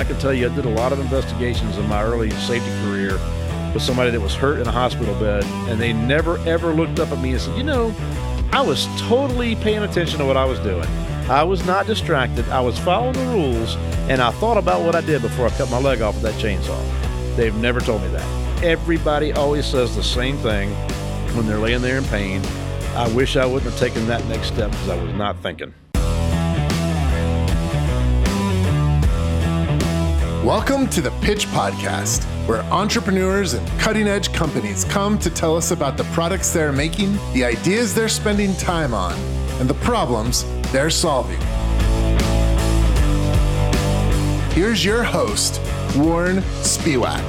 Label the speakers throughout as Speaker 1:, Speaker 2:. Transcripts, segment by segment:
Speaker 1: I can tell you, I did a lot of investigations in my early safety career with somebody that was hurt in a hospital bed, and they never ever looked up at me and said, "You know, I was totally paying attention to what I was doing. I was not distracted. I was following the rules, and I thought about what I did before I cut my leg off with that chainsaw." They've never told me that. Everybody always says the same thing when they're laying there in pain. I wish I wouldn't have taken that next step because I was not thinking.
Speaker 2: Welcome to the Pitch Podcast, where entrepreneurs and cutting edge companies come to tell us about the products they're making, the ideas they're spending time on, and the problems they're solving. Here's your host, Warren Spiwak.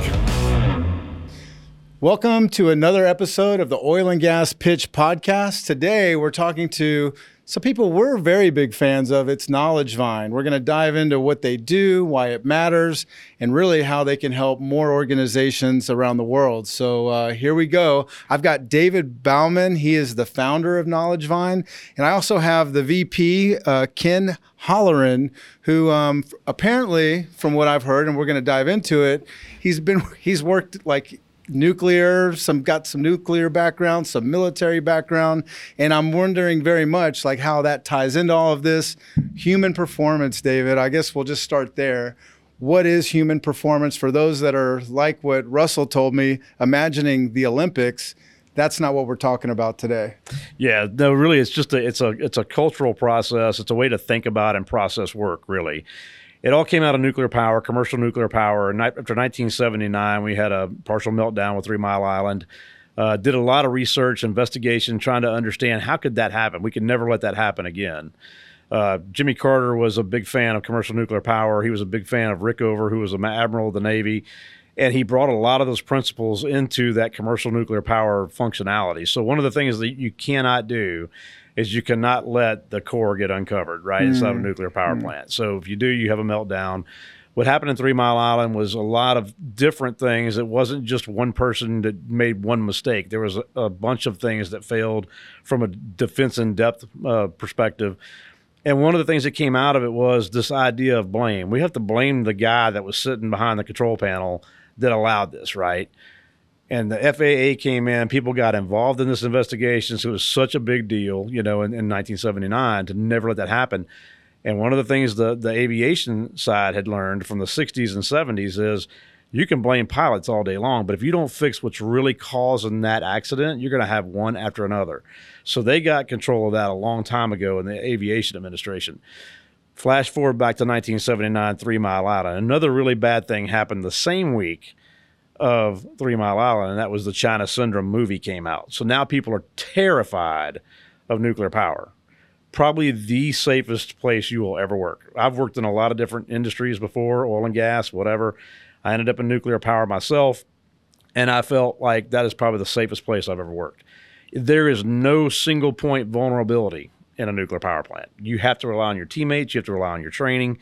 Speaker 3: Welcome to another episode of the Oil and Gas Pitch Podcast. Today we're talking to some people we're very big fans of. It's Knowledge Vine. We're going to dive into what they do, why it matters, and really how they can help more organizations around the world. So uh, here we go. I've got David Bowman. He is the founder of Knowledge Vine. And I also have the VP, uh, Ken Hallaran, who um, apparently, from what I've heard, and we're going to dive into it, he's been he's worked like nuclear, some got some nuclear background, some military background, and I'm wondering very much like how that ties into all of this human performance, David. I guess we'll just start there. What is human performance for those that are like what Russell told me, imagining the Olympics? That's not what we're talking about today.
Speaker 1: Yeah, no, really, it's just a it's a it's a cultural process. It's a way to think about and process work, really it all came out of nuclear power, commercial nuclear power. After 1979, we had a partial meltdown with Three Mile Island. Uh, did a lot of research, investigation, trying to understand how could that happen. We could never let that happen again. Uh, Jimmy Carter was a big fan of commercial nuclear power. He was a big fan of Rickover, who was an admiral of the Navy, and he brought a lot of those principles into that commercial nuclear power functionality. So one of the things that you cannot do is you cannot let the core get uncovered, right, mm. inside of a nuclear power mm. plant. So if you do, you have a meltdown. What happened in Three Mile Island was a lot of different things. It wasn't just one person that made one mistake. There was a, a bunch of things that failed from a defense in depth uh, perspective. And one of the things that came out of it was this idea of blame. We have to blame the guy that was sitting behind the control panel that allowed this, right? And the FAA came in. People got involved in this investigation. So it was such a big deal, you know, in, in 1979 to never let that happen. And one of the things the, the aviation side had learned from the 60s and 70s is you can blame pilots all day long, but if you don't fix what's really causing that accident, you're going to have one after another. So they got control of that a long time ago in the aviation administration. Flash forward back to 1979, Three Mile Island. Another really bad thing happened the same week of Three Mile Island, and that was the China Syndrome movie came out. So now people are terrified of nuclear power. Probably the safest place you will ever work. I've worked in a lot of different industries before, oil and gas, whatever. I ended up in nuclear power myself, and I felt like that is probably the safest place I've ever worked. There is no single point vulnerability in a nuclear power plant. You have to rely on your teammates, you have to rely on your training,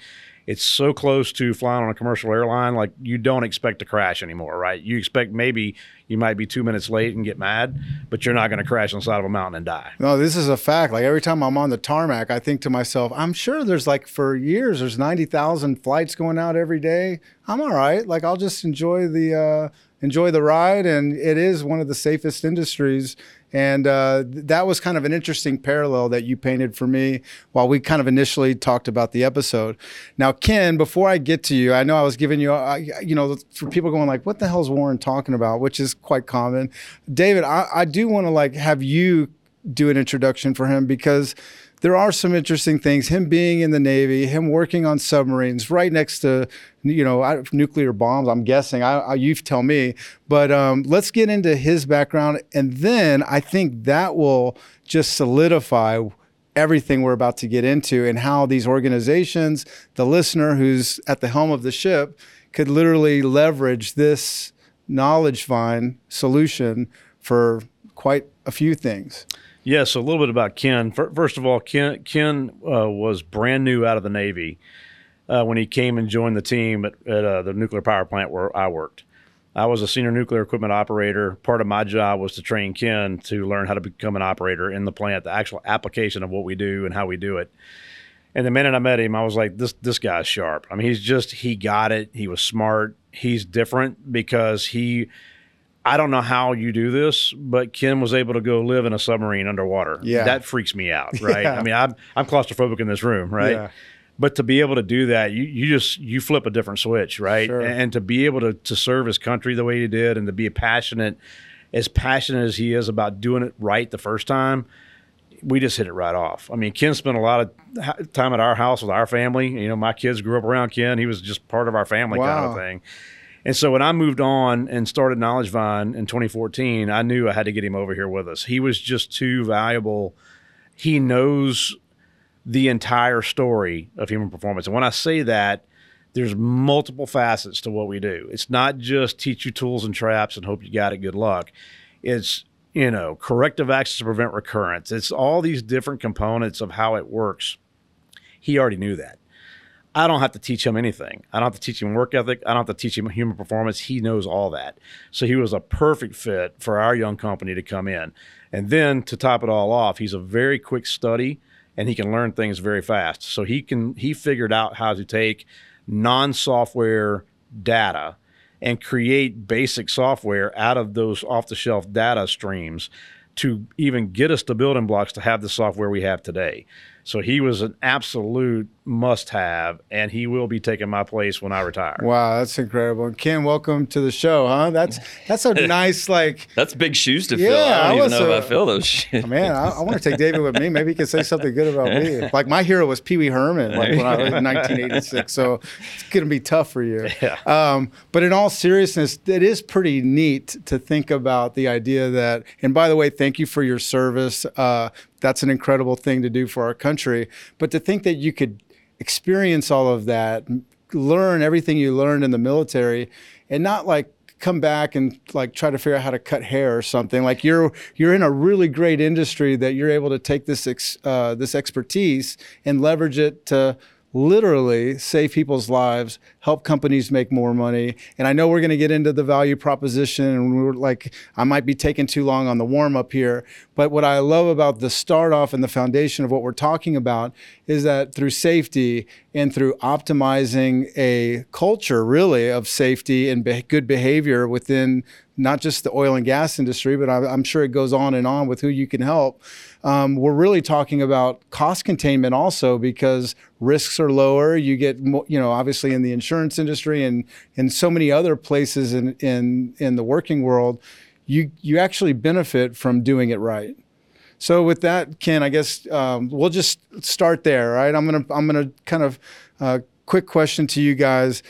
Speaker 1: it's so close to flying on a commercial airline, like you don't expect to crash anymore, right? You expect maybe you might be two minutes late and get mad, but you're not going to crash on the side of a mountain and die.
Speaker 3: No, this is a fact. Like every time I'm on the tarmac, I think to myself, I'm sure there's like for years, there's 90,000 flights going out every day. I'm all right. Like I'll just enjoy the, uh, enjoy the ride. And it is one of the safest industries and uh, that was kind of an interesting parallel that you painted for me while we kind of initially talked about the episode. Now, Ken, before I get to you, I know I was giving you, uh, you know, for people going like, what the hell is Warren talking about, which is quite common. David, I, I do want to like have you do an introduction for him because there are some interesting things. Him being in the Navy, him working on submarines right next to, you know, nuclear bombs. I'm guessing. I, I you tell me. But um, let's get into his background, and then I think that will just solidify everything we're about to get into and how these organizations, the listener who's at the helm of the ship, could literally leverage this knowledge vine solution for quite a few things.
Speaker 1: Yes, a little bit about Ken. First of all, Ken Ken uh, was brand new out of the Navy uh, when he came and joined the team at, at uh, the nuclear power plant where I worked. I was a senior nuclear equipment operator. Part of my job was to train Ken to learn how to become an operator in the plant, the actual application of what we do and how we do it. And the minute I met him, I was like, this this guy's sharp. I mean, he's just he got it. He was smart. He's different because he I don't know how you do this, but Ken was able to go live in a submarine underwater.
Speaker 3: Yeah.
Speaker 1: That freaks me out, right?
Speaker 3: Yeah.
Speaker 1: I mean, I'm I'm claustrophobic in this room, right?
Speaker 3: Yeah.
Speaker 1: But to be able to do that, you, you just you flip a different switch, right?
Speaker 3: Sure.
Speaker 1: And to be able to to serve his country the way he did and to be passionate as passionate as he is about doing it right the first time, we just hit it right off. I mean, Ken spent a lot of time at our house with our family. You know, my kids grew up around Ken. He was just part of our family kind
Speaker 3: Wow.
Speaker 1: of thing. And so when I moved on and started Knowledge Vine in 2014, I knew I had to get him over here with us. He was just too valuable. He knows the entire story of human performance. And when I say that, there's multiple facets to what we do. It's not just teach you tools and traps and hope you got it, good luck. It's, you know, corrective actions to prevent recurrence. It's all these different components of how it works. He already knew that. I don't have to teach him anything. I don't have to teach him work ethic. I don't have to teach him human performance. He knows all that. So he was a perfect fit for our young company to come in. And then to top it all off, he's a very quick study and he can learn things very fast. So he can he figured out how to take non-software data and create basic software out of those off-the-shelf data streams to even get us the building blocks to have the software we have today. So he was an absolute must-have, and he will be taking my place when I retire.
Speaker 3: Wow, that's incredible. And Ken, welcome to the show, huh? That's that's a nice like
Speaker 4: That's big shoes to
Speaker 3: Yeah,
Speaker 4: fill. I
Speaker 3: I
Speaker 4: don't even know
Speaker 3: uh,
Speaker 4: if I fill those shit.
Speaker 3: man, I, I want to take David with me. Maybe he can say something good about me. Like my hero was Pee Wee Herman, like when I was in 1986. So it's gonna be tough for you.
Speaker 1: Yeah.
Speaker 3: Um, but in all seriousness, it is pretty neat to think about the idea that. And by the way, thank you for your service. Uh, that's an incredible thing to do for our country. But to think that you could experience all of that, learn everything you learned in the military, and not like come back and like try to figure out how to cut hair or something. Like you're you're in a really great industry that you're able to take this ex, uh, this expertise and leverage it to literally save people's lives, help companies make more money. And I know we're going to get into the value proposition and we're like I might be taking too long on the warm up here, but what I love about the start off and the foundation of what we're talking about is that through safety and through optimizing a culture really of safety and be- good behavior within not just the oil and gas industry, but I, I'm sure it goes on and on with who you can help. Um, we're really talking about cost containment also because risks are lower. You get, mo- you know, obviously in the insurance industry and in so many other places in in in the working world, you you actually benefit from doing it right. So with that, Ken, I guess um, we'll just start there, right? I'm gonna I'm gonna kind of uh, quick question to you guys.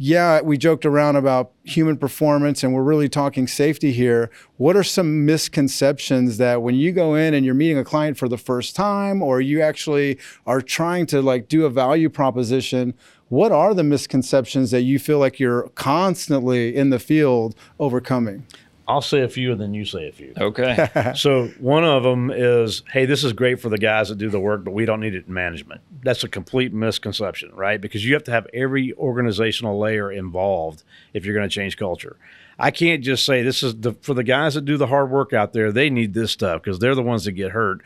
Speaker 3: Yeah, we joked around about human performance, and we're really talking safety here. What are some misconceptions that when you go in and you're meeting a client for the first time, or you actually are trying to like do a value proposition? What are the misconceptions that you feel like you're constantly in the field overcoming?
Speaker 1: I'll say a few, and then you say a few.
Speaker 4: Okay.
Speaker 1: So one of them is, hey, this is great for the guys that do the work, but we don't need it in management. That's a complete misconception, right? Because you have to have every organizational layer involved if you're going to change culture. I can't just say this is the for the guys that do the hard work out there. They need this stuff because they're the ones that get hurt.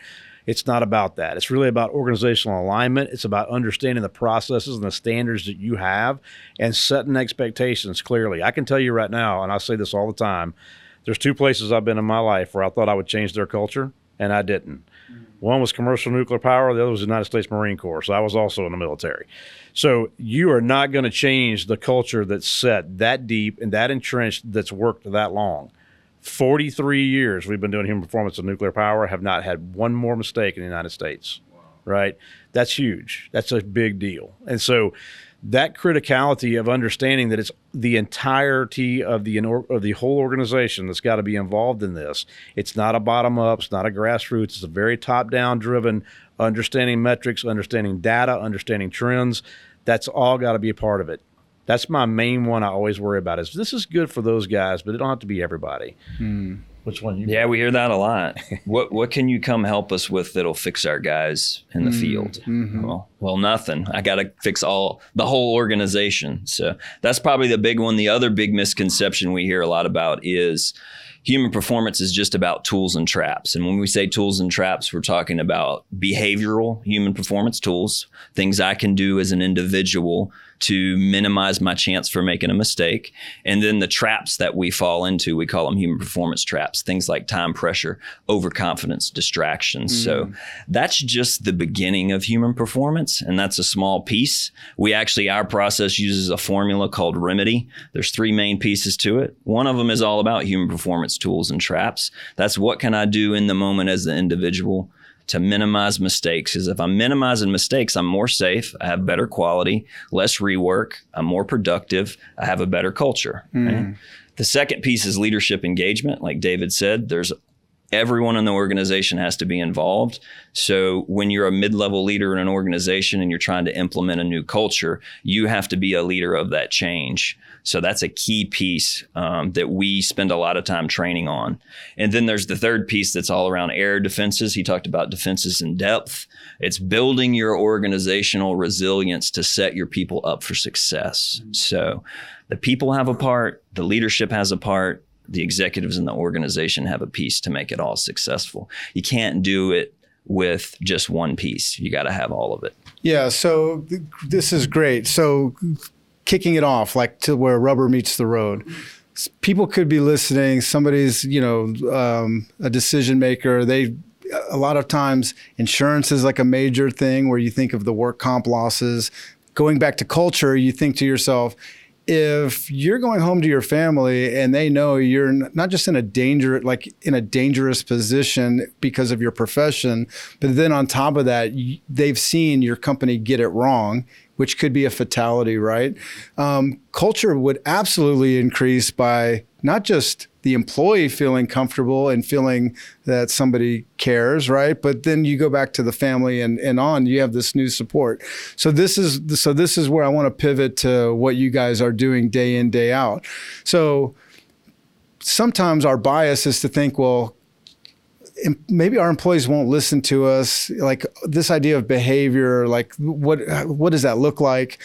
Speaker 1: It's not about that. It's really about organizational alignment. It's about understanding the processes and the standards that you have and setting expectations clearly. I can tell you right now, and I say this all the time there's two places I've been in my life where I thought I would change their culture, and I didn't. Mm. One was commercial nuclear power, the other was the United States Marine Corps. So I was also in the military. So you are not going to change the culture that's set that deep and that entrenched that's worked that long. 43 years we've been doing human performance of nuclear power, have not had one more mistake in the United States. Right? That's huge. That's a big deal. And so that criticality of understanding that it's the entirety of the of the whole organization that's got to be involved in this. It's not a bottom up, it's not a grassroots, it's a very top down driven understanding metrics, understanding data, understanding trends. That's all got to be a part of it. That's my main one I always worry about is this is good for those guys, but it don't have to be everybody. Hmm. Which one you
Speaker 4: Yeah, we hear that a lot. what what can you come help us with that'll fix our guys in the hmm. field? Mm-hmm. Well, Well, nothing. I got to fix all the whole organization. So that's probably the big one. The other big misconception we hear a lot about is human performance is just about tools and traps. And when we say tools and traps, we're talking about behavioral human performance tools, things I can do as an individual to minimize my chance for making a mistake. And then the traps that we fall into, we call them human performance traps, things like time pressure, overconfidence, distractions. Mm. So that's just the beginning of human performance. And that's a small piece. We actually, our process uses a formula called Remedy. There's three main pieces to it. One of them is all about human performance tools and traps. That's what can I do in the moment as the individual to minimize mistakes because if I'm minimizing mistakes, I'm more safe, I have better quality, less rework, I'm more productive, I have a better culture. Mm. Right? The second piece is leadership engagement. Like David said, there's everyone in the organization has to be involved. So when you're a mid-level leader in an organization and you're trying to implement a new culture, you have to be a leader of that change. So that's a key piece um, that we spend a lot of time training on. And then there's the third piece that's all around error defenses. He talked about defenses in depth. It's building your organizational resilience to set your people up for success. So the people have a part, the leadership has a part, the executives in the organization have a piece to make it all successful. You can't do it with just one piece. You got to have all of it.
Speaker 3: Yeah. So th- this is great. So kicking it off, like to where rubber meets the road. People could be listening. Somebody's, you know, um, a decision maker. They, a lot of times, insurance is like a major thing where you think of the work comp losses. Going back to culture, you think to yourself, if you're going home to your family and they know you're not just in a danger like in a dangerous position because of your profession but then on top of that they've seen your company get it wrong which could be a fatality right? Um, culture would absolutely increase by not just the employee feeling comfortable and feeling that somebody cares, right? But then you go back to the family and, and on, you have this new support. So this is so this is where I want to pivot to what you guys are doing day in, day out. So sometimes our bias is to think, well, maybe our employees won't listen to us. Like this idea of behavior, like what what does that look like?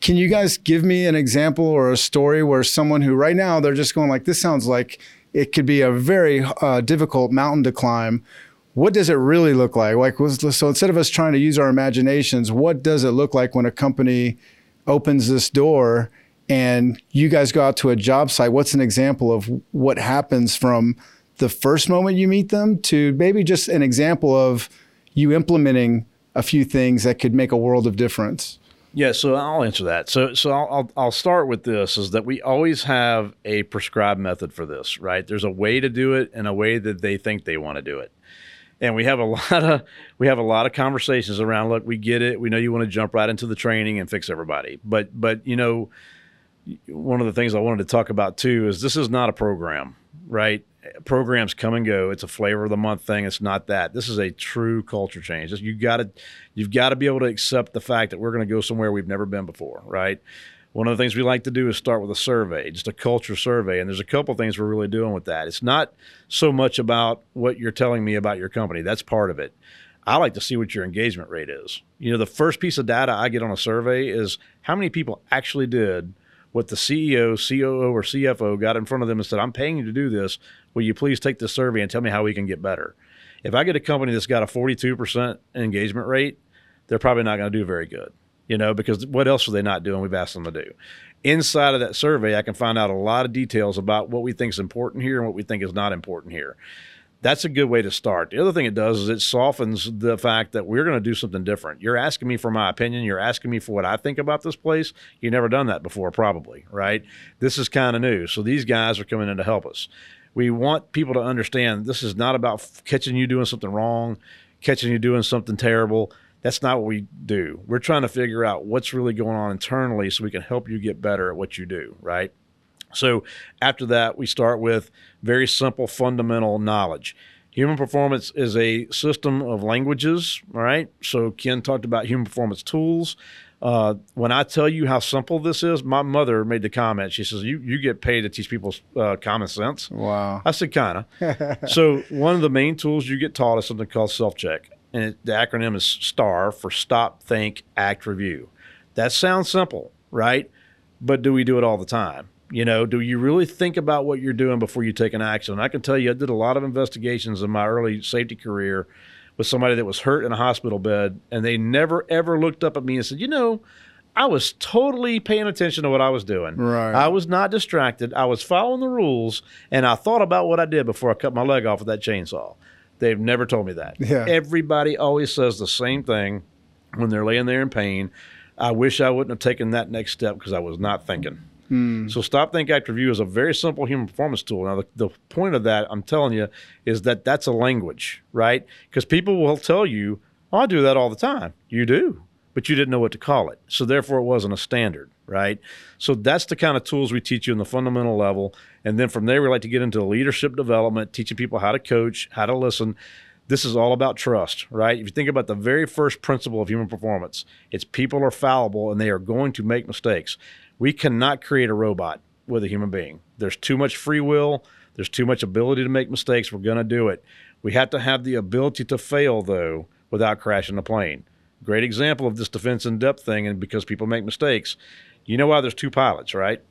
Speaker 3: Can you guys give me an example or a story where someone who right now they're just going like, this sounds like it could be a very uh, difficult mountain to climb. What does it really look like? Like, so instead of us trying to use our imaginations, what does it look like when a company opens this door and you guys go out to a job site? What's an example of what happens from the first moment you meet them to maybe just an example of you implementing a few things that could make a world of difference?
Speaker 1: Yeah, so I'll answer that. So, so I'll, I'll start with this: is that we always have a prescribed method for this, right? There's a way to do it and a way that they think they want to do it, and we have a lot of we have a lot of conversations around. Look, we get it. We know you want to jump right into the training and fix everybody, but but you know, one of the things I wanted to talk about too is this is not a program, right? Programs come and go. It's a flavor of the month thing. It's not that. This is a true culture change. You got to you've got to be able to accept the fact that we're going to go somewhere we've never been before, right? One of the things we like to do is start with a survey, just a culture survey, and there's a couple things we're really doing with that. It's not so much about what you're telling me about your company. That's part of it. I like to see what your engagement rate is. You know, the first piece of data I get on a survey is how many people actually did what the CEO, COO, or CFO got in front of them and said, I'm paying you to do this. Will you please take the survey and tell me how we can get better? If I get a company that's got a 42% engagement rate, they're probably not going to do very good, you know, because what else are they not doing? We've asked them to do. Inside of that survey, I can find out a lot of details about what we think is important here and what we think is not important here that's a good way to start. The other thing it does is it softens the fact that we're going to do something different. You're asking me for my opinion. You're asking me for what I think about this place. You've never done that before, probably, right? This is kind of new. So these guys are coming in to help us. We want people to understand this is not about catching you doing something wrong, catching you doing something terrible. That's not what we do. We're trying to figure out what's really going on internally so we can help you get better at what you do, right? So after that, we start with very simple fundamental knowledge. Human performance is a system of languages, all right? So Ken talked about human performance tools. Uh, when I tell you how simple this is, my mother made the comment. She says, "You you get paid to teach people uh, common sense."
Speaker 3: Wow.
Speaker 1: I said, "Kinda." so one of the main tools you get taught is something called self check. and it, the acronym is STAR for Stop, Think, Act, Review. That sounds simple, right? But do we do it all the time? You know, do you really think about what you're doing before you take an action? And I can tell you, I did a lot of investigations in my early safety career with somebody that was hurt in a hospital bed, and they never ever looked up at me and said, you know, I was totally paying attention to what I was doing.
Speaker 3: Right.
Speaker 1: I was not distracted. I was following the rules, and I thought about what I did before I cut my leg off with that chainsaw. They've never told me that.
Speaker 3: Yeah.
Speaker 1: Everybody always says the same thing when they're laying there in pain. I wish I wouldn't have taken that next step because I was not thinking. Hmm. So stop, think, act, review is a very simple human performance tool. Now the, the point of that, I'm telling you, is that that's a language, right? Because people will tell you, oh, I do that all the time. You do, but you didn't know what to call it. So therefore, it wasn't a standard, right? So that's the kind of tools we teach you in the fundamental level, and then from there, we like to get into leadership development, teaching people how to coach, how to listen this is all about trust, right? If you think about the very first principle of human performance, it's people are fallible and they are going to make mistakes. We cannot create a robot with a human being. There's too much free will, there's too much ability to make mistakes. We're going to do it. We have to have the ability to fail, though, without crashing the plane. Great example of this defense in depth thing, and because people make mistakes, you know why there's two pilots, right?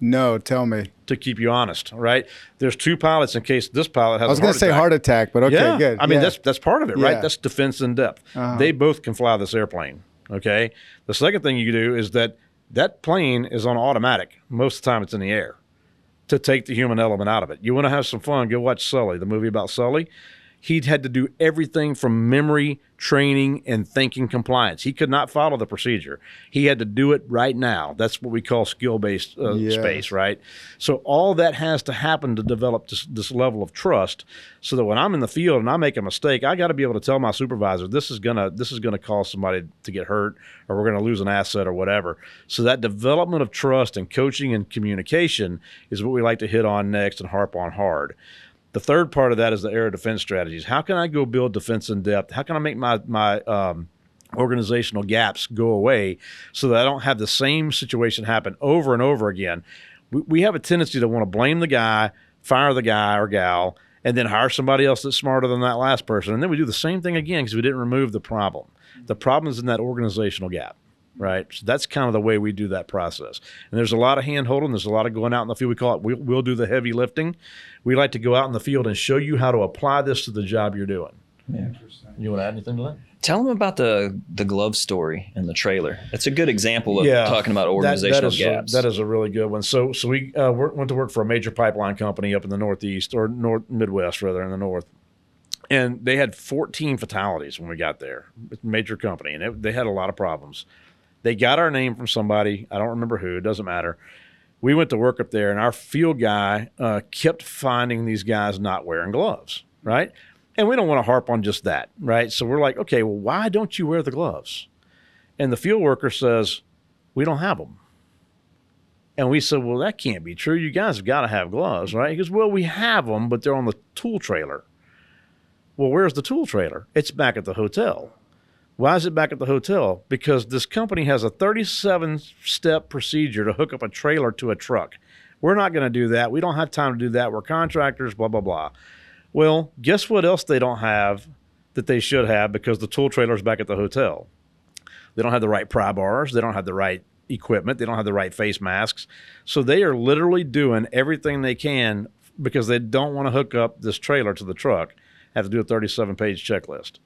Speaker 3: No, tell me.
Speaker 1: To keep you honest, right? There's two pilots in case this pilot has.
Speaker 3: I was going to say
Speaker 1: attack.
Speaker 3: heart attack, but okay,
Speaker 1: yeah.
Speaker 3: good.
Speaker 1: I mean, that's that's part of it,
Speaker 3: Yeah.
Speaker 1: right? That's defense in depth.
Speaker 3: Uh-huh.
Speaker 1: They both can fly this airplane. Okay. The second thing you do is that that plane is on automatic. Most of the time, it's in the air to take the human element out of it. You want to have some fun? Go watch Sully, the movie about Sully. He'd had to do everything from memory, training, and thinking compliance. He could not follow the procedure. He had to do it right now. That's what we call skill based uh, space, right? So all that has to happen to develop this, this level of trust, so that when I'm in the field and I make a mistake, I got to be able to tell my supervisor this is gonna this is gonna cause somebody to get hurt, or we're gonna lose an asset or whatever. So that development of trust and coaching and communication is what we like to hit on next and harp on hard. The third part of that is the error defense strategies. How can I go build defense in depth? How can I make my my um, organizational gaps go away so that I don't have the same situation happen over and over again? We, we have a tendency to want to blame the guy, fire the guy or gal, and then hire somebody else that's smarter than that last person, and then we do the same thing again because we didn't remove the problem. The problem is in that organizational gap right? So that's kind of the way we do that process. And there's a lot of hand holding. There's a lot of going out in the field. We call it, we'll, we'll do the heavy lifting. We like to go out in the field and show you how to apply this to the job you're doing. You want to add anything to that?
Speaker 4: Tell them about the the glove story in the trailer. That's a good example of
Speaker 1: Yeah,
Speaker 4: talking about
Speaker 1: That-
Speaker 4: organizational
Speaker 1: that is
Speaker 4: gaps.
Speaker 1: A, that is a really good one. So, so we uh, work, went to work for a major pipeline company up in the Northeast or North Midwest, rather in the North, and they had 14 fatalities when we got there. Major company, and it, they had a lot of problems. They got our name from somebody. I don't remember who. It doesn't matter. We went to work up there, and our field guy uh, kept finding these guys not wearing gloves, right? And we don't want to harp on just that, right? So we're like, okay, well, why don't you wear the gloves? And the field worker says, we don't have them. And we said, well, that can't be true. You guys have got to have gloves, right? He goes, well, we have them, but they're on the tool trailer. Well, where's the tool trailer? It's back at the hotel. Why is it back at the hotel? Because this company has a 37 step procedure to hook up a trailer to a truck. We're not going to do that. We don't have time to do that. We're contractors, blah, blah, blah. Well, guess what else they don't have that they should have because the tool trailer's back at the hotel? They don't have the right pry bars. They don't have the right equipment. They don't have the right face masks. So they are literally doing everything they can because they don't want to hook up this trailer to the truck, have to do a 37 page checklist.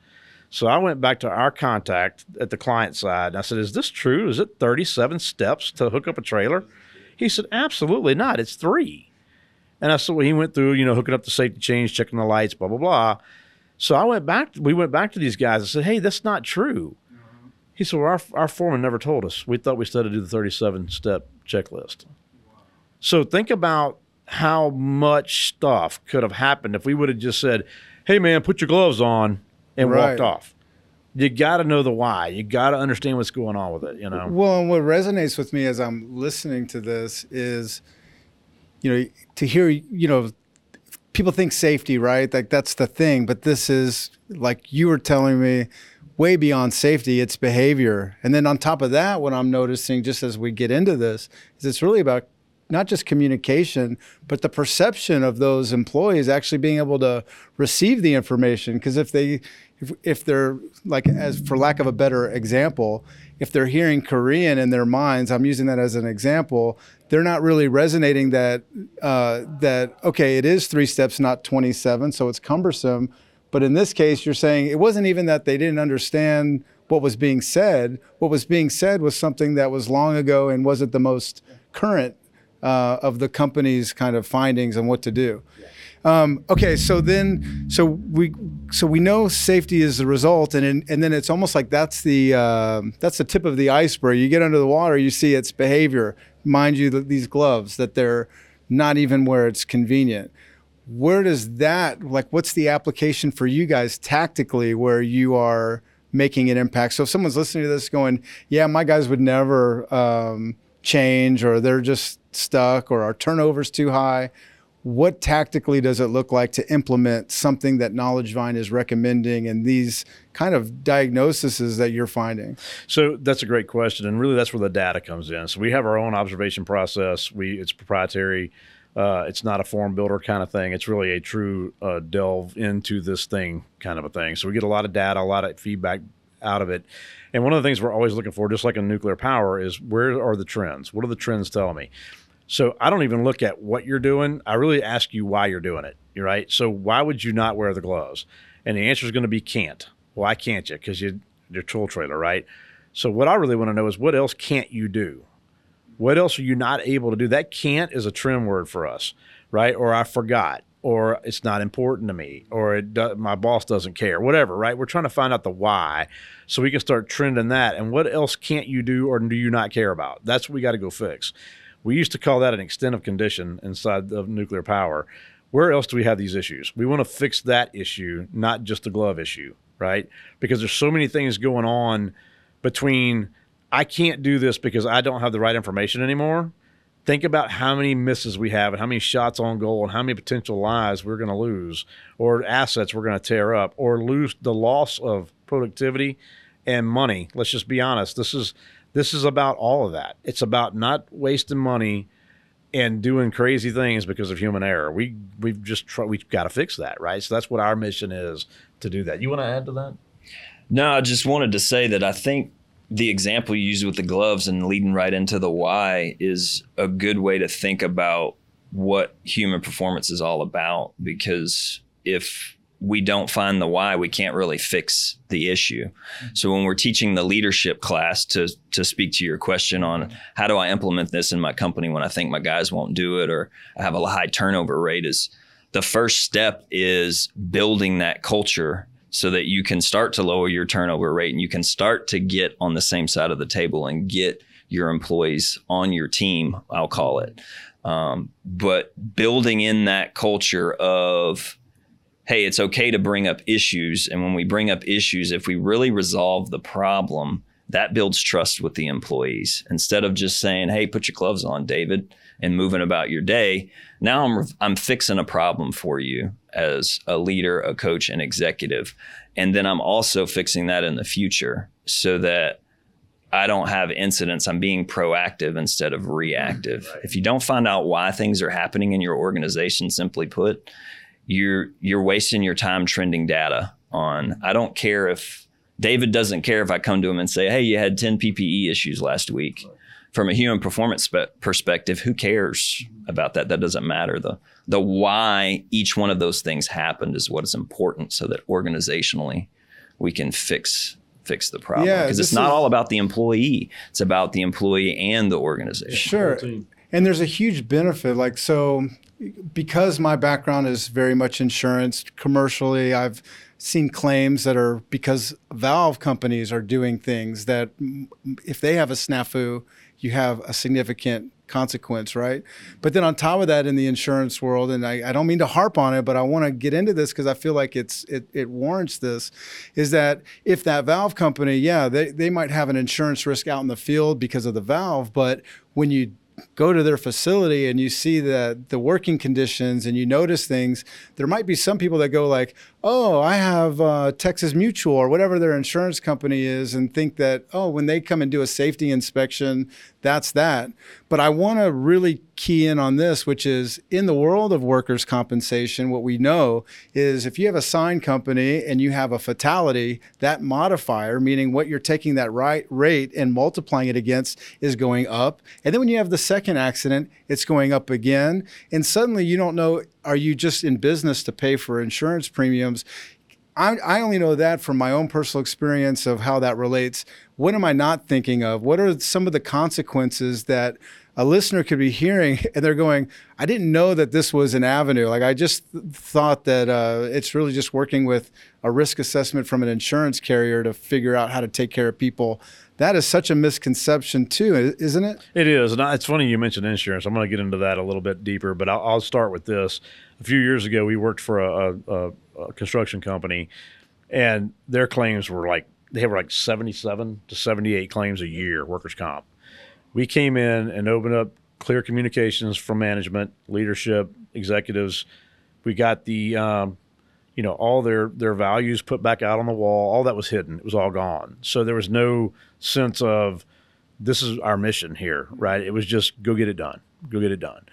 Speaker 1: So I went back to our contact at the client side and I said, Is this true? Is it 37 steps to hook up a trailer? He said, Absolutely not. It's three. And I said, Well, he went through, you know, hooking up the safety chains, checking the lights, blah, blah, blah. So I went back, we went back to these guys and said, Hey, that's not true. He said, Well, our, our foreman never told us. We thought we had to do the 37 step checklist. So think about how much stuff could have happened if we would have just said, Hey, man, put your gloves on and
Speaker 3: Right.
Speaker 1: walked off. You got to know the why. You got to understand what's going on with it, you know?
Speaker 3: Well, and what resonates with me as I'm listening to this is, you know, to hear, you know, people think safety, right? Like that's the thing, but this is like you were telling me way beyond safety, it's behavior. And then on top of that, what I'm noticing just as we get into this is it's really about not just communication, but the perception of those employees actually being able to receive the information. Because if they, if, if they're like, as for lack of a better example, if they're hearing Korean in their minds, I'm using that as an example. They're not really resonating that uh, that okay, it is three steps, not 27, so it's cumbersome. But in this case, you're saying it wasn't even that they didn't understand what was being said. What was being said was something that was long ago and wasn't the most current uh, of the company's kind of findings on what to do. Um, okay, so then, so we, so we know safety is the result, and in, and then it's almost like that's the uh, that's the tip of the iceberg. You get under the water, you see its behavior. Mind you, that these gloves that they're not even where it's convenient. Where does that like? What's the application for you guys tactically, where you are making an impact? So if someone's listening to this, going, "Yeah, my guys would never." Um, change or they're just stuck or our turnover's too high what tactically does it look like to implement something that knowledge vine is recommending and these kind of diagnoses that you're finding?
Speaker 1: So that's a great question and really that's where the data comes in. So we have our own observation process. We it's proprietary. Uh, it's not a form builder kind of thing. It's really a true uh, delve into this thing kind of a thing. So we get a lot of data a lot of feedback out of it and one of the things we're always looking for, just like in nuclear power, is where are the trends? What are the trends telling me? So I don't even look at what you're doing. I really ask you why you're doing it. You're right. So why would you not wear the gloves? And the answer is going to be can't. Why can't you? Because you, you're tool trailer, right? So what I really want to know is what else can't you do? What else are you not able to do? That can't is a trim word for us, right? Or I forgot or it's not important to me, or it do, my boss doesn't care, whatever, right? We're trying to find out the why so we can start trending that. And what else can't you do or do you not care about? That's what we got to go fix. We used to call that an extent of condition inside of nuclear power. Where else do we have these issues? We want to fix that issue, not just the glove issue, right? Because there's so many things going on between I can't do this because I don't have the right information anymore think about how many misses we have and how many shots on goal and how many potential lives we're going to lose or assets we're going to tear up or lose the loss of productivity and money. Let's just be honest. This is this is about all of that. It's about not wasting money and doing crazy things because of human error. We we've just we've got to fix that right? So that's what our mission is to do that. You want to add to that?
Speaker 4: No i just wanted to say that i think the example you use with the gloves and leading right into the why is a good way to think about what human performance is all about because if we don't find the why, we can't really fix the issue. So when we're teaching the leadership class to to speak to your question on how do I implement this in my company when I think my guys won't do it or I have a high turnover rate is the first step is building that culture so that you can start to lower your turnover rate and you can start to get on the same side of the table and get your employees on your team, I'll call it. Um, but building in that culture of, hey, it's okay to bring up issues. And when we bring up issues, if we really resolve the problem, that builds trust with the employees. Instead of just saying, hey, put your gloves on, David, and moving about your day, now I'm, I'm fixing a problem for you as a leader, a coach, an executive. And then I'm also fixing that in the future so that I don't have incidents. I'm being proactive instead of reactive. Right. If you don't find out why things are happening in your organization, simply put, you're you're wasting your time trending data on. I don't care if David doesn't care if I come to him and say, "Hey, you had 10 PPE issues last week." From a human performance spe- perspective, who cares about that? That doesn't matter. The the why each one of those things happened is what is important, so that organizationally we can fix fix the problem. Because yeah, it's not is, all about the employee; it's about the employee and the organization.
Speaker 3: Sure, and there's a huge benefit. Like so, because my background is very much insurance commercially, I've seen claims that are because valve companies are doing things that if they have a snafu you have a significant consequence, right? But then on top of that, in the insurance world, and I, I don't mean to harp on it, but I want to get into this because I feel like it's it, it warrants this, is that if that valve company, yeah, they, they might have an insurance risk out in the field because of the valve, but when you go to their facility and you see the the working conditions and you notice things, there might be some people that go like, "Oh, I have uh, Texas Mutual or whatever their insurance company is," and think that, "Oh, when they come and do a safety inspection, that's that." But I want to really key in on this, which is in the world of workers' compensation, what we know is if you have a sign company and you have a fatality, that modifier, meaning what you're taking that right rate and multiplying it against, is going up. And then when you have the second accident, it's going up again. And suddenly you don't know are you just in business to pay for insurance premiums? I, I only know that from my own personal experience of how that relates. What am I not thinking of? What are some of the consequences that a listener could be hearing and they're going, I didn't know that this was an avenue. Like I just th- thought that uh, it's really just working with a risk assessment from an insurance carrier to figure out how to take care of people. That is such a misconception too, isn't it?
Speaker 1: It is, and it's funny you mentioned insurance. I'm going to get into that a little bit deeper, but I'll, I'll start with this. A few years ago, we worked for a, a, a construction company, and their claims were like they were like 77 to 78 claims a year, workers' comp we came in and opened up clear communications from management, leadership, executives. We got the, um, you know, all their their values put back out on the wall. All that was hidden. It was all gone. So there was no sense of this is our mission here, right? It was just go get it done, go get it done.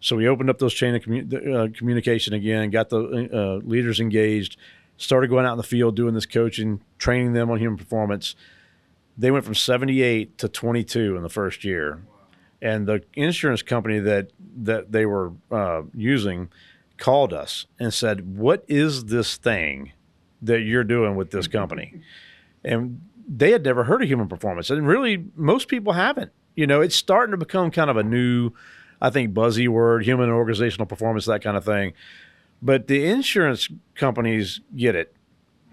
Speaker 1: So we opened up those chain of commu- uh, communication again, got the uh, leaders engaged, started going out in the field doing this coaching, training them on human performance they went from 78 to 22 in the first year. And the insurance company that that they were uh, using called us and said, "What is this thing that you're doing with this company?" And they had never heard of human performance, and really, most people haven't. You know, it's starting to become kind of a new, I think, buzzy word: human organizational performance, that kind of thing. But the insurance companies get it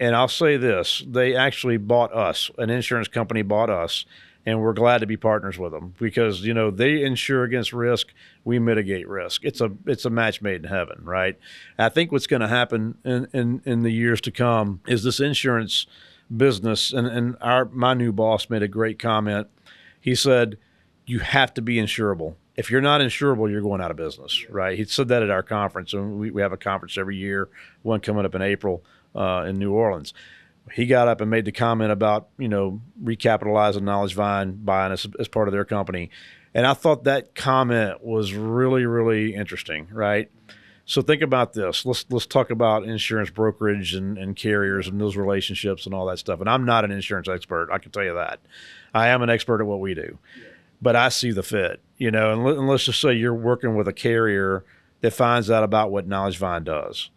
Speaker 1: and I'll say this: they actually bought us. An insurance company bought us, and we're glad to be partners with them because you know they insure against risk, we mitigate risk. It's a it's a match made in heaven, right? I think what's going to happen in, in in the years to come is this insurance business, and and our my new boss made a great comment. He said, "You have to be insurable." If you're not insurable, you're going out of business, right? He said that at our conference, and we, we have a conference every year, one coming up in April uh, in New Orleans. He got up and made the comment about you know recapitalizing Knowledge Vine, buying us as part of their company, and I thought that comment was really really interesting, right? So think about this. Let's let's talk about insurance brokerage and, and carriers and those relationships and all that stuff. And I'm not an insurance expert. I can tell you that. I am an expert at what we do, but I see the fit. You know, and, let, and let's just say you're working with a carrier that finds out about what Knowledge Vine does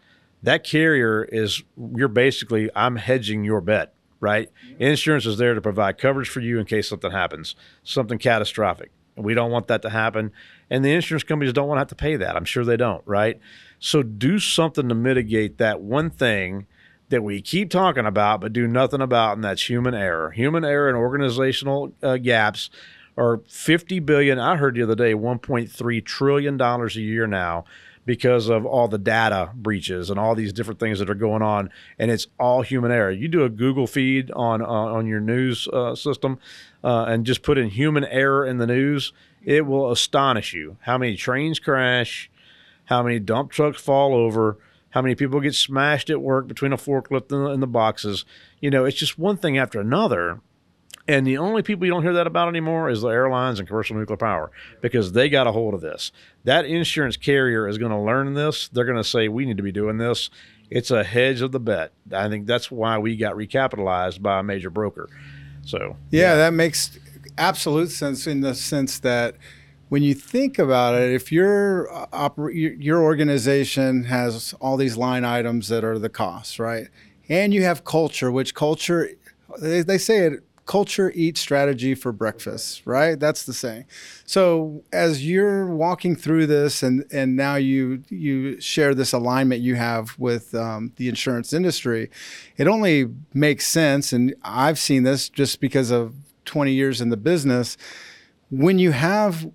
Speaker 1: that carrier is you're basically I'm hedging your bet, right? Insurance is there to provide coverage for you in case something happens, something catastrophic. We don't want that to happen. And the insurance companies don't want to have to pay that. I'm sure they don't, right? So do something to mitigate that one thing that we keep talking about but do nothing about, and that's human error. Human error and organizational uh, gaps are 50 billion. I heard the other day 1.3 trillion dollars a year now because of all the data breaches and all these different things that are going on, and it's all human error. You do a Google feed on uh, on your news uh, system, uh, and just put in human error in the news. It will astonish you how many trains crash, how many dump trucks fall over, how many people get smashed at work between a forklift and the, and the boxes. You know, it's just one thing after another and the only people you don't hear that about anymore is the airlines and commercial nuclear power because they got a hold of this. That insurance carrier is going to learn this. They're going to say, we need to be doing this. It's a hedge of the bet. I think that's why we got recapitalized by a major broker. So,
Speaker 3: yeah, yeah. that makes absolute sense in the sense that when you think about it, if your uh, oper- your organization has all these line items that are the costs, right? And you have culture, which culture they, they say it culture eats strategy for breakfast, right? That's the saying. So as you're walking through this, and and now you you share this alignment you have with um, the insurance industry, it only makes sense. And I've seen this just because of 20 years in the business. When you have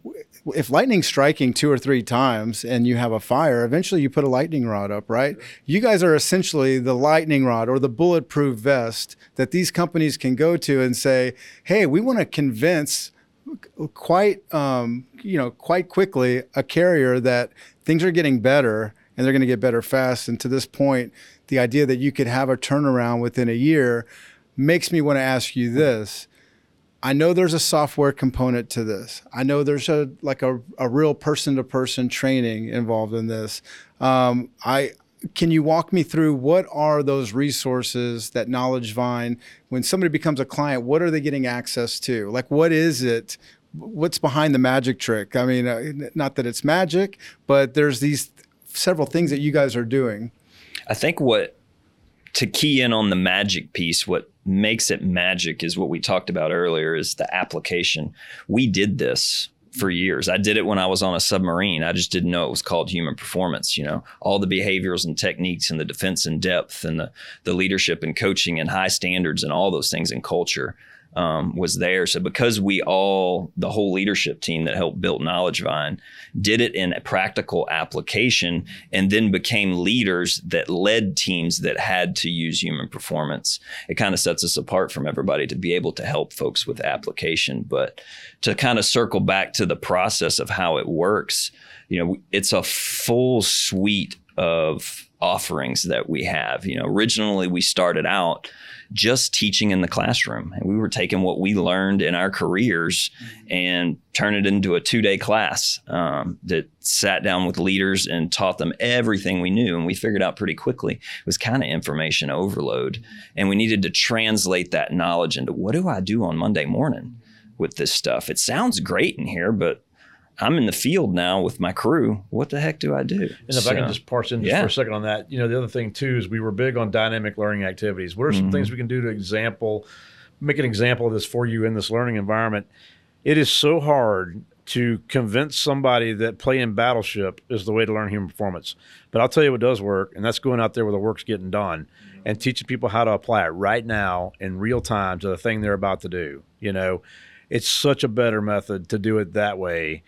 Speaker 3: if lightning's striking two or three times and you have a fire, eventually you put a lightning rod up, right? You guys are essentially the lightning rod or the bulletproof vest that these companies can go to and say, "Hey, we want to convince." quite um, you know quite quickly a carrier that things are getting better and they're going to get better fast and to this point the idea that you could have a turnaround within a year makes me want to ask you this I know there's a software component to this. I know there's a like a, a real person to person training involved in this. Um, I can you walk me through what are those resources that Knowledge Vine, when somebody becomes a client, what are they getting access to? Like, what is it? What's behind the magic trick? I mean, uh, not that it's magic, but there's these several things that you guys are doing.
Speaker 4: I think what to key in on the magic piece, what makes it magic is what we talked about earlier is the application. We did this for years. I did it when I was on a submarine. I just didn't know it was called human performance. You know, all the behaviors and techniques and the defense in depth and the the leadership and coaching and high standards and all those things in culture um, was there. So because we all, the whole leadership team that helped build Knowledge Vine, did it in a practical application and then became leaders that led teams that had to use human performance. It kind of sets us apart from everybody to be able to help folks with application. But to kind of circle back to the process of how it works, you know, it's a full suite of offerings that we have. You know, originally we started out just teaching in the classroom. And we were taking what we learned in our careers and turn it into a two day class um, that sat down with leaders and taught them everything we knew. And we figured out pretty quickly it was kind of information overload. And we needed to translate that knowledge into what do I do on Monday morning with this stuff? It sounds great in here, but I'm in the field now with my crew. What the heck do I do?
Speaker 1: And if so, I can just parse in just yeah. for a second on that, you know, the other thing too is we were big on dynamic learning activities. What are some mm-hmm. things we can do to example, make an example of this for you in this learning environment? It is so hard to convince somebody that playing Battleship is the way to learn human performance. But I'll tell you what does work, and that's going out there where the work's getting done and teaching people how to apply it right now in real time to the thing they're about to do. You know, it's such a better method to do it that way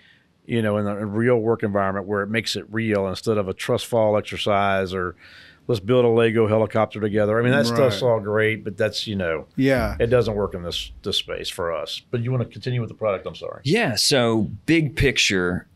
Speaker 1: you know, in a real work environment where it makes it real instead of a trust fall exercise or let's build a Lego helicopter together. I mean, that right. stuff's all great, but that's you know,
Speaker 3: yeah,
Speaker 1: it doesn't work in this this space for us. But you want to continue with the product? I'm sorry.
Speaker 4: Yeah. So big picture,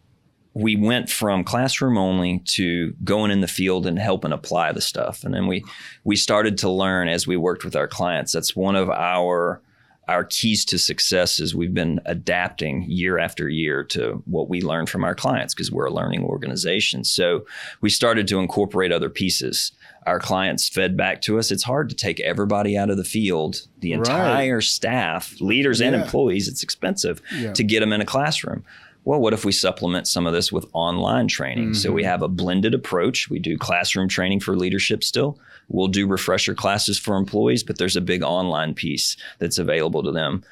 Speaker 4: we went from classroom only to going in the field and helping apply the stuff, and then we we started to learn as we worked with our clients. That's one of our our keys to success is we've been adapting year after year to what we learn from our clients because we're a learning organization. So we started to incorporate other pieces. Our clients fed back to us. It's hard to take everybody out of the field, the entire right. staff, leaders and yeah. employees. It's expensive yeah. to get them in a classroom well, what if we supplement some of this with online training? Mm-hmm. So we mm-hmm. have a blended approach. We do classroom training for leadership still. We'll do refresher classes for employees, but there's a big online piece that's available to them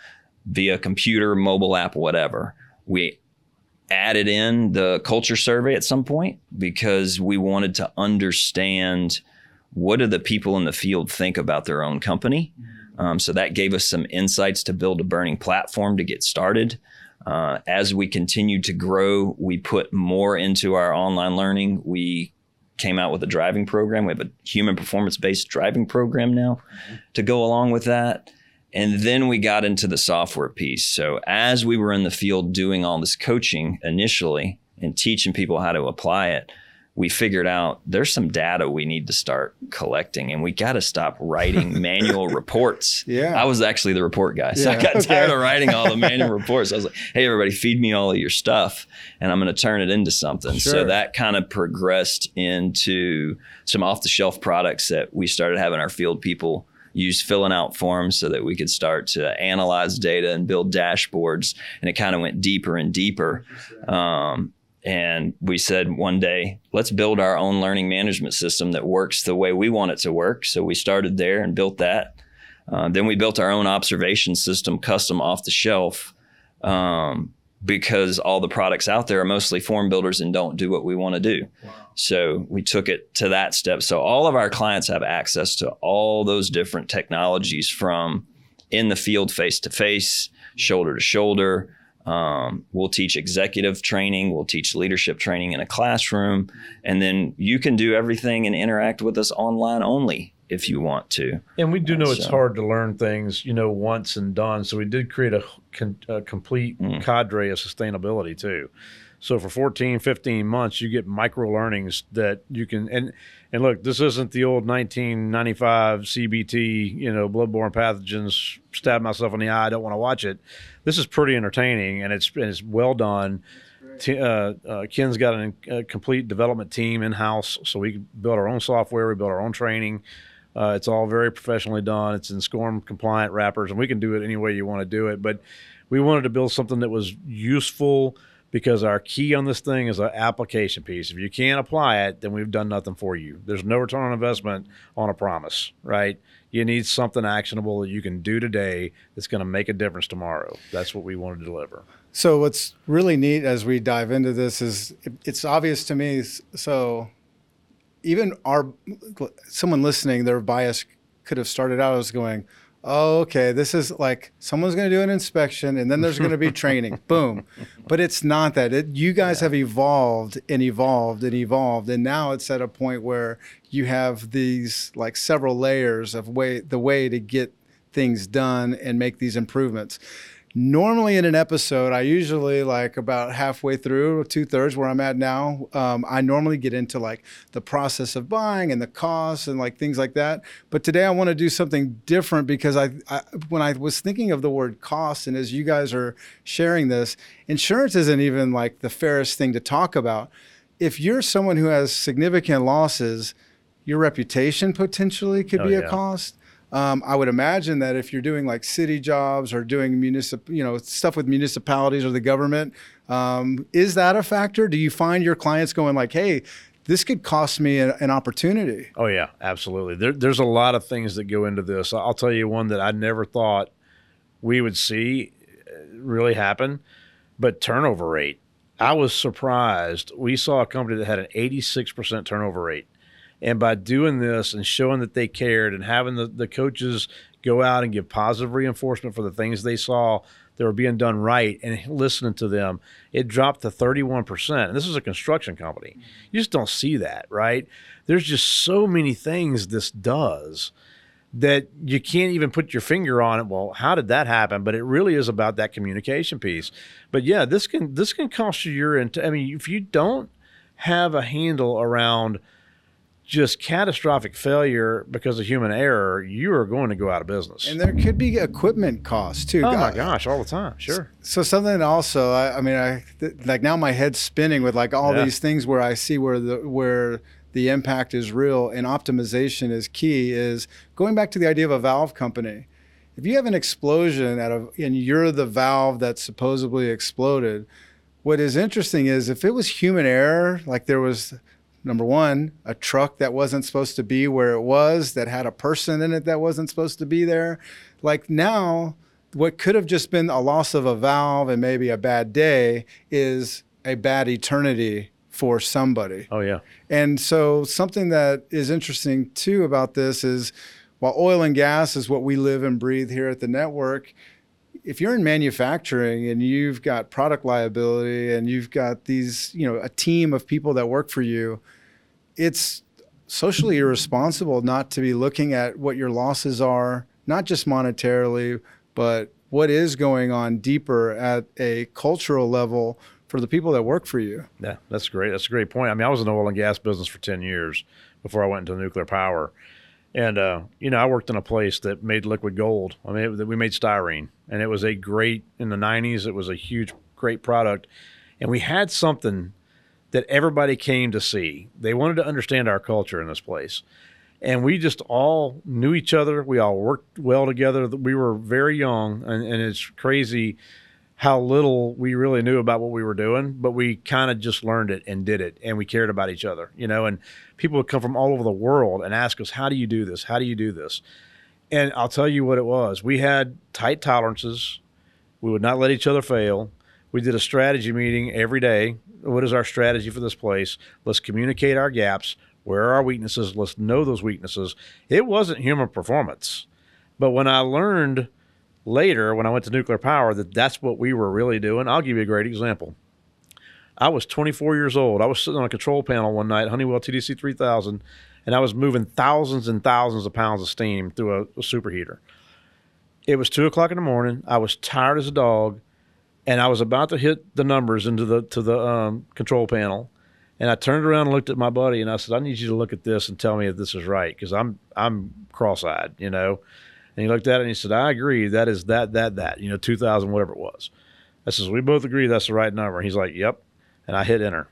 Speaker 4: via computer, mobile app, whatever. We added in the culture survey at some point because we wanted to understand what do the people in the field think about their own company. Mm-hmm. Um, so that gave us some insights to build a burning platform to get started. Uh, as we continued to grow, we put more into our online learning. We came out with a driving program. We have a human performance based driving program now to go along with that. And then we got into the software piece. So as we were in the field doing all this coaching initially and teaching people how to apply it, we figured out there's some data we need to start collecting and we got to stop writing manual reports.
Speaker 3: Yeah.
Speaker 4: I was actually the report guy. So yeah, I got okay. tired of writing all the manual reports. I was like, hey, everybody, feed me all of your stuff and I'm going to turn it into something. Sure. So that kind of progressed into some off the shelf products that we started having our field people use filling out forms so that we could start to analyze data and build dashboards. And it kind of went deeper and deeper. Um, and we said one day, let's build our own learning management system that works the way we want it to work. So we started there and built that. Uh, then we built our own observation system, custom off the shelf, um, because all the products out there are mostly form builders and don't do what we want to do. Wow. So we took it to that step. So all of our clients have access to all those different technologies from in the field, face to face, shoulder to shoulder. Um, we'll teach executive training, we'll teach leadership training in a classroom, and then you can do everything and interact with us online only if you want to.
Speaker 1: And we do know it's hard to learn things, you know, once and done. So we did create a, a complete
Speaker 4: Mm. cadre
Speaker 1: of sustainability too. So for 14, 15 months, you get micro learnings that you can and and look, this isn't the old 1995 CBT, you know, bloodborne pathogens. Stab myself in the eye. I don't want to watch it. This is pretty entertaining and it's and it's well done. T- uh, uh, Ken's got an, a complete development team in house, so we build our own software, we build our own training. Uh, it's all very professionally done. It's in SCORM compliant wrappers, and we can do it any way you want to do it. But we wanted to build something that was useful because our key on this thing is an application piece. If you can't apply it, then we've done nothing for you. There's no return on investment on a promise, right? You need something actionable that you can do today that's going to make a difference tomorrow. That's what we want to deliver.
Speaker 3: So what's really neat as we dive into this is it's obvious to me. So even our someone listening, their bias could have started out as going, "Oh, okay, this is like someone's going to do an inspection and then there's going to be training." Boom. But it's not that. It, you guys have evolved and evolved and evolved, and now it's at a point where you have these like several layers of way the way to get things done and make these improvements normally in an episode i usually like about halfway through two thirds where i'm at now um, i normally get into like the process of buying and the costs and like things like that. But today i want to do something different because I, I when i was thinking of the word cost and as you guys are sharing this insurance isn't even like the fairest thing to talk about. If you're someone who has significant losses your reputation potentially could
Speaker 1: Oh,
Speaker 3: be a
Speaker 1: yeah.
Speaker 3: cost um, I would imagine that if you're doing like city jobs or doing municipal, you know, stuff with municipalities or the government, um, is that a factor? Do you find your clients going like, "Hey, this could cost me an opportunity"?
Speaker 1: Oh yeah, absolutely. There, there's a lot of things that go into this. I'll tell you one that I never thought we would see uh, really happen, but turnover rate. I was surprised. We saw a company that had an 86% turnover rate. And by doing this and showing that they cared and having the, the coaches go out and give positive reinforcement for the things they saw that were being done right and listening to them, it dropped to 31%. And this is a construction company. You just don't see that, right? There's just so many things this does that you can't even put your finger on it. Well, how did that happen? But it really is about that communication piece. But yeah, this can this can cost you your. int- I mean, if you don't have a handle around just catastrophic failure because of human error, you are going to go out of business.
Speaker 3: And there could be equipment costs too.
Speaker 1: oh my gosh, all the time. Sure.
Speaker 3: So something also, I, I mean, I th- like now my head's spinning with like all
Speaker 1: Yeah.
Speaker 3: these things where I see where the where the impact is real and optimization is key. Is going back to the idea of a valve company. If you have an explosion at a and you're the valve that supposedly exploded, what is interesting is if it was human error, like there was number one, a truck that wasn't supposed to be where it was, that had a person in it that wasn't supposed to be there. Like now, what could have just been a loss of a valve and maybe a bad day is a bad eternity for somebody.
Speaker 1: Oh yeah.
Speaker 3: And so, something that is interesting too about this is while oil and gas is what we live and breathe here at the network, if you're in manufacturing and you've got product liability and you've got these, you know, a team of people that work for you, it's socially irresponsible not to be looking at what your losses are, not just monetarily, but what is going on deeper at a cultural level for the people that work for you.
Speaker 1: Yeah, that's great. That's a great point. I mean, I was in the oil and gas business for 10 years before I went into nuclear power. And, uh, you know, I worked in a place that made liquid gold. I mean, it, we made styrene, and it was a great, in the 90s, it was a huge, great product. And we had something that everybody came to see. They wanted to understand our culture in this place. And we just all knew each other. We all worked well together. We were very young, and, and it's crazy how little we really knew about what we were doing, but we kind of just learned it and did it, and we cared about each other, you know. And people would come from all over the world and ask us, "How do you do this? How do you do this?" And I'll tell you what it was. We had tight tolerances. We would not let each other fail. We did a strategy meeting every day. What is our strategy for this place? Let's communicate our gaps. Where are our weaknesses? Let's know those weaknesses. It wasn't human performance. But when I learned later, when I went to nuclear power, that that's what we were really doing, I'll give you a great example. I was 24 years old. I was sitting on a control panel one night, Honeywell TDC 3000, and I was moving thousands and thousands of pounds of steam through a, a superheater. It was two o'clock in the morning. I was tired as a dog, and I was about to hit the numbers into the to the um, control panel. And I turned around and looked at my buddy, and I said, "I need you to look at this and tell me if this is right, because I'm I'm cross-eyed, you know." And he looked at it and he said, "I agree. That is that that that you know, two thousand whatever it was." I says, "We both agree that's the right number." And he's like, "Yep." And I hit enter.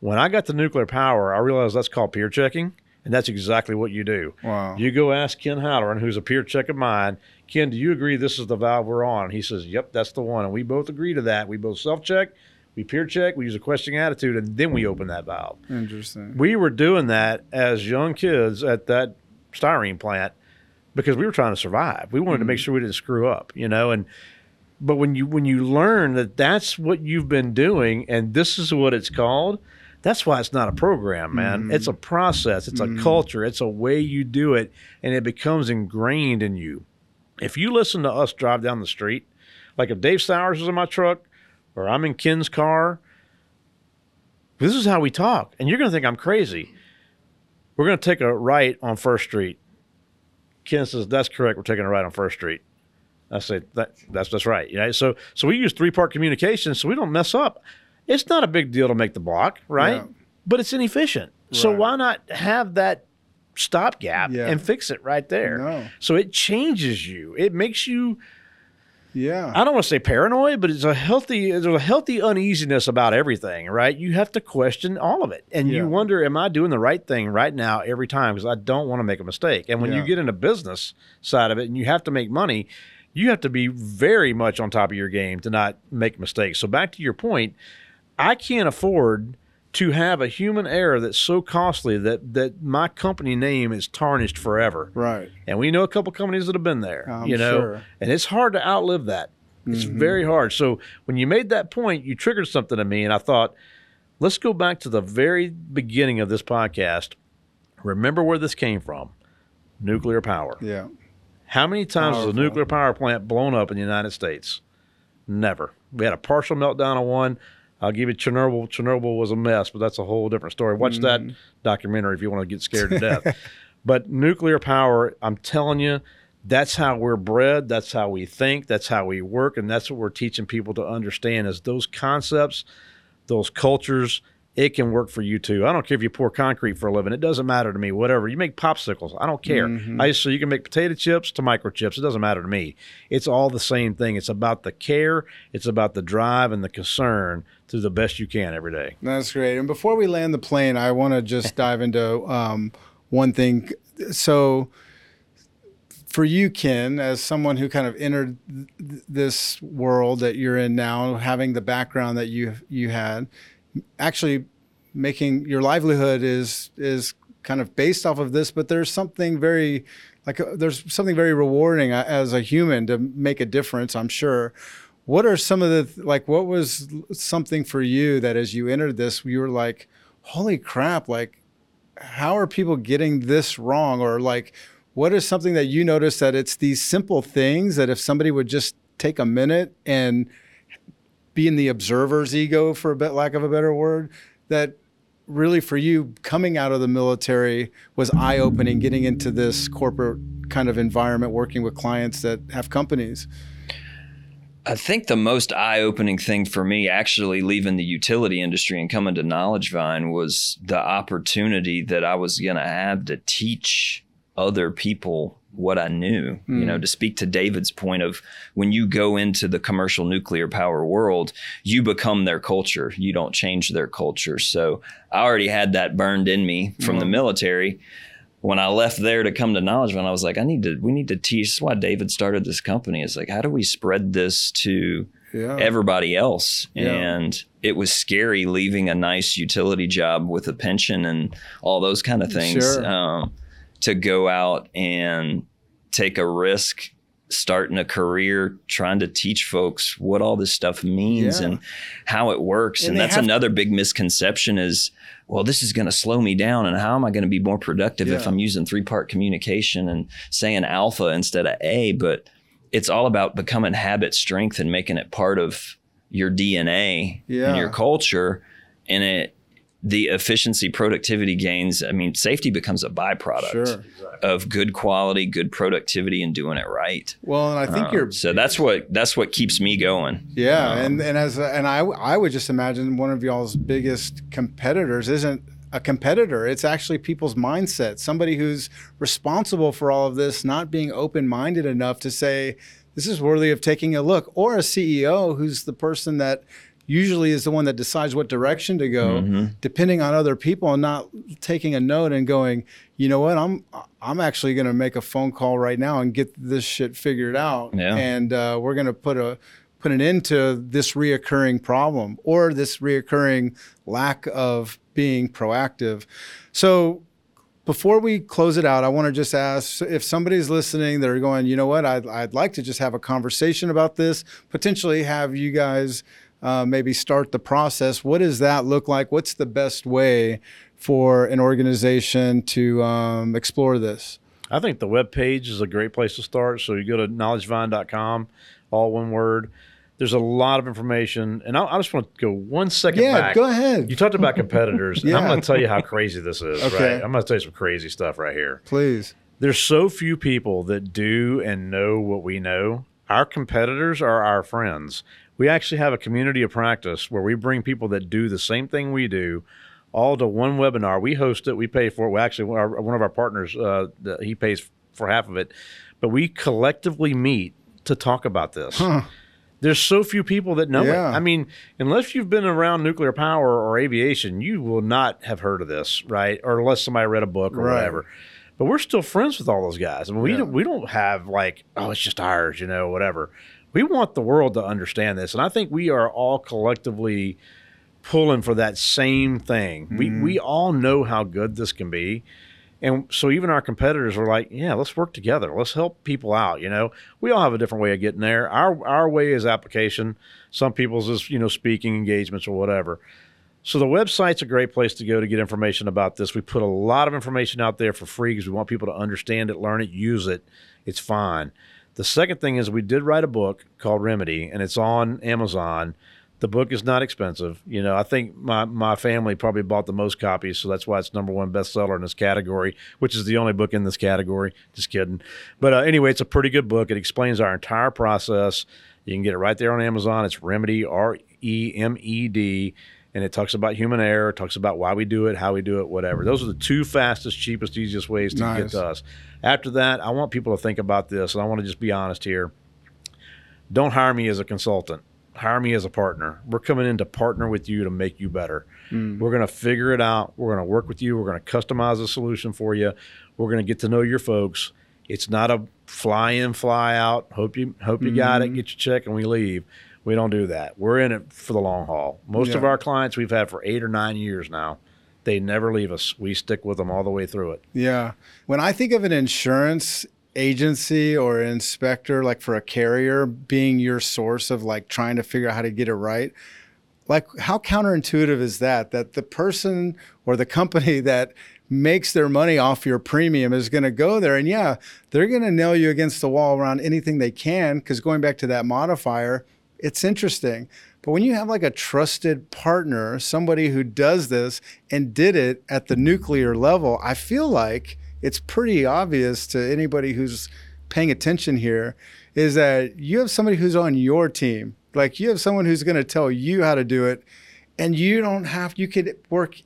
Speaker 1: When I got to nuclear power, I realized that's called peer checking, and that's exactly what you do.
Speaker 3: Wow.
Speaker 1: You go ask Ken Hallaran, who's a peer check of mine, Ken, do you agree this is the valve we're on? And he says, Yep, that's the one. And we both agree to that. We both self check, we peer check, we use a questioning attitude, and then we open that valve.
Speaker 3: Interesting.
Speaker 1: We were doing that as young kids at that styrene plant because we were trying to survive. We wanted to make mm-hmm. sure we didn't screw up, you know, and but when you when you learn that that's what you've been doing and this is what it's called, that's why it's not a program, man. Mm-hmm. It's a process, it's a mm-hmm. culture, it's a way you do it, and it becomes ingrained in you. If you listen to us drive down the street, like if Dave Sowers is in my truck or I'm in Ken's car, this is how we talk. And you're going to think I'm crazy. We're going to take a right on First Street. Ken says, That's correct. We're taking a ride on First Street. I say, that, That's that's right. You know? So, so we use three part communication so we don't mess up. It's not a big deal to make the block, right?
Speaker 3: Yeah.
Speaker 1: But it's inefficient.
Speaker 3: Right.
Speaker 1: So why not have that stopgap
Speaker 3: Yeah.
Speaker 1: and fix it right there?
Speaker 3: No.
Speaker 1: So it changes you. It makes you
Speaker 3: Yeah.
Speaker 1: I don't want to say paranoid, but it's a healthy there's a healthy uneasiness about everything, right? You have to question all of it. And
Speaker 3: Yeah.
Speaker 1: you wonder, am I doing the right thing right now every time? Because I don't want to make a mistake. And when you get in a business side of it and you have to make money, you have to be very much on top of your game to not make mistakes. So back to your point, I can't afford to have a human error that's so costly that that my company name is tarnished forever.
Speaker 3: Right.
Speaker 1: And we know a couple companies that have been there,
Speaker 3: I'm
Speaker 1: you know,
Speaker 3: sure.
Speaker 1: and it's hard to outlive that. It's mm-hmm. very hard. So when you made that point, you triggered something in me, and I thought, let's go back to the very beginning of this podcast. Remember where this came from nuclear power.
Speaker 3: Yeah.
Speaker 1: How many times was a nuclear power plant blown up in the United States? Never. We had a partial meltdown of one. I'll give you Chernobyl. Chernobyl was a mess, but that's a whole different story. Watch that
Speaker 3: Mm-hmm.
Speaker 1: documentary if you want to get scared to death. but nuclear power, I'm telling you, that's how we're bred. That's how we think. That's how we work, and that's what we're teaching people to understand: is those concepts, those cultures. It can work for you too. I don't care if you pour concrete for a living. It doesn't matter to me. Whatever you make popsicles, I don't care. I so you can make potato chips to microchips. It doesn't matter to me. It's all the same thing. It's about the care. It's about the drive and the concern to the best you can every day.
Speaker 3: That's great. And before we land the plane, I want to just dive into um, one thing. So, for you, Ken, as someone who kind of entered th- this world that you're in now, having the background that you you had, actually making your livelihood is is kind of based off of this. But there's something very like uh, there's something very rewarding uh, as a human to make a difference. I'm sure. What are some of the like? What was something for you that as you entered this, you were like, "Holy crap!" Like, how are people getting this wrong? Or like, what is something that you notice that it's these simple things that if somebody would just take a minute and be in the observer's ego, for a bit lack of a better word, that really for you coming out of the military was eye opening, getting into this corporate kind of environment, working with clients that have companies.
Speaker 4: I think the most eye opening thing for me actually leaving the utility industry and coming to Knowledge Vine was the opportunity that I was going to have to teach other people what I knew. You know, to speak to David's point of when you go into the commercial nuclear power world, you become their culture. You don't change their culture. So I already had that burned in me from the military when I left there to come to Knowledge Vine, I was like, I need to, we need to teach. This is why David started this company. It's like, how do we spread this to
Speaker 3: Yeah.
Speaker 4: everybody else?
Speaker 3: Yeah.
Speaker 4: And it was scary leaving a nice utility job with a pension and all those kind of things
Speaker 3: Sure.
Speaker 4: um, to go out and take a risk starting a career trying to teach folks what all this stuff means
Speaker 3: Yeah.
Speaker 4: and how it works
Speaker 3: And
Speaker 4: and, that's another big misconception is well this is going to slow me down and how am i going to be more productive if i'm using three part communication and saying alpha instead of a but it's all about becoming habit strength and making it part of your dna
Speaker 3: Yeah.
Speaker 4: and your culture and it the efficiency, productivity gains. I mean, safety becomes a byproduct
Speaker 3: Sure.
Speaker 4: of good quality, good productivity, and doing it right.
Speaker 3: Well, and I think
Speaker 4: Um,
Speaker 3: you're
Speaker 4: so that's what that's what keeps me going.
Speaker 3: Yeah,
Speaker 4: Um,
Speaker 3: and and as a, and I I would just imagine one of y'all's biggest competitors isn't a competitor. It's actually people's mindset. Somebody who's responsible for all of this, not being open minded enough to say this is worthy of taking a look, or a CEO who's the person that usually is the one that decides what direction to go,
Speaker 4: Mm-hmm.
Speaker 3: depending on other people, and not taking a note and going, you know what, I'm I'm actually going to make a phone call right now and get this shit figured out,
Speaker 4: Yeah.
Speaker 3: and uh, we're going to put a put an end to this reoccurring problem or this reoccurring lack of being proactive. So before we close it out, I want to just ask if somebody's listening, they're going, you know what, I'd, I'd like to just have a conversation about this, potentially have you guys uh, maybe start the process. What does that look like? What's the best way for an organization to um, explore this?
Speaker 1: I think the web page is a great place to start. So you go to knowledgevine.com, all one word. There's a lot of information, and I, I just want to go one second
Speaker 3: Yeah,
Speaker 1: back.
Speaker 3: go ahead.
Speaker 1: You talked about competitors. and I'm going to tell you how crazy this is.
Speaker 3: Okay.
Speaker 1: Right? I'm going to tell you some crazy stuff right here.
Speaker 3: Please.
Speaker 1: There's so few people that do and know what we know. Our competitors are our friends. We actually have a community of practice where we bring people that do the same thing we do all to one webinar. We host it, we pay for it. We actually, our, one of our partners, uh, the, he pays for half of it, but we collectively meet to talk about this. There's so few people that know
Speaker 3: Yeah.
Speaker 1: it. I mean, unless you've been around nuclear power or aviation, you will not have heard of this, right? Or unless somebody read a book or
Speaker 3: Right.
Speaker 1: whatever. But we're still friends with all those guys. I mean, we
Speaker 3: Yeah.
Speaker 1: don't we don't have like, oh, it's just ours, you know, whatever. We want the world to understand this, and I think we are all collectively pulling for that same thing. We mm-hmm. we all know how good this can be. And so even our competitors are like, yeah, let's work together. Let's help people out. You know, we all have a different way of getting there. Our our way is application. Some people's is you know speaking engagements or whatever. So the website's a great place to go to get information about this. We put a lot of information out there for free because we want people to understand it, learn it, use it. It's fine. The second thing is we did write a book called Remedy, and it's on Amazon. The book is not expensive. You know, I think my, my family probably bought the most copies, so that's why it's number one bestseller in this category, which is the only book in this category. Just kidding. But uh, anyway, it's a pretty good book. It explains our entire process. You can get it right there on Amazon. It's Remedy, R E M E D, and it talks about human error, talks about why we do it, how we do it, whatever. Those are the two fastest, cheapest, easiest ways to get to us. After that, I want people to think about this, and I want to just be honest here. Don't hire me as a consultant. Hire me as a partner. We're coming in to partner with you to make you better. Mm. We're going to figure it out. We're going to work with you. We're going to customize a solution for you. We're going to get to know your folks. It's not a fly in, fly out. Hope you hope you got it. Mm-hmm. Get your check and we leave. We don't do that. We're in it for the long haul. Most of our clients we've had for eight or nine years now. They never leave us. We stick with them all the way through it.
Speaker 3: Yeah. When I think of an insurance agency or inspector, like for a carrier being your source of like trying to figure out how to get it right, like how counterintuitive is that? That the person or the company that makes their money off your premium is going to go there and yeah, they're going to nail you against the wall around anything they can. Cause going back to that modifier, it's interesting. But when you have like a trusted partner, somebody who does this and did it at the nuclear level, I feel like it's pretty obvious to anybody who's paying attention here is that you have somebody who's on your team. Like you have someone who's going to tell you how to do it and you don't have you could work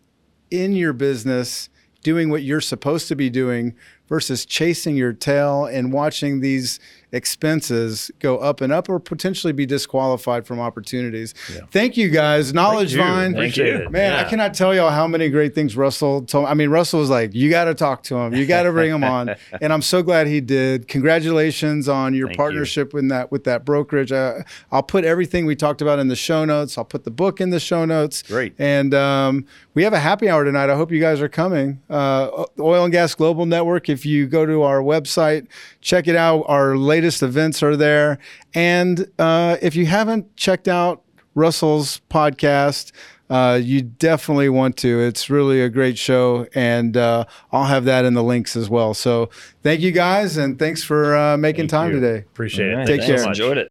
Speaker 3: in your business doing what you're supposed to be doing versus chasing your tail and watching these expenses go up and up or potentially be disqualified from opportunities. Thank you guys. Knowledge
Speaker 1: you.
Speaker 3: Vine.
Speaker 1: Thank
Speaker 4: you.
Speaker 1: you.
Speaker 3: Man, I cannot tell y'all how many great things Russell told. Me. I mean, Russell was like, "You got to talk to him. You got to bring him on," and I'm so glad he did. Congratulations on your
Speaker 1: Thank you.
Speaker 3: partnership with that with that brokerage. Uh, I'll put everything we talked about in the show notes. I'll put the book in the show notes.
Speaker 1: Great.
Speaker 3: And um, we have a happy hour tonight. I hope you guys are coming. Uh, Oil and Gas Global Network. If you go to our website, check it out. Our latest events are there. And uh, if you haven't checked out Russell's podcast, uh, you definitely want to. It's really a great show, and uh, I'll have that in the links as well. So, thank you guys, and thanks for uh, making
Speaker 1: Thank
Speaker 3: time
Speaker 1: you.
Speaker 3: today.
Speaker 1: Appreciate
Speaker 4: All
Speaker 1: it.
Speaker 4: right,
Speaker 3: Take
Speaker 4: thanks.
Speaker 3: care.
Speaker 4: Enjoyed it.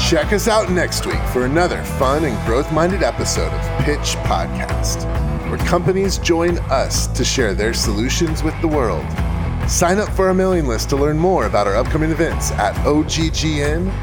Speaker 2: Check us out next week for another fun and growth minded episode of Pitch Podcast, where companies join us to share their solutions with the world. Sign up for our mailing list to learn more about our upcoming events at oggn.com.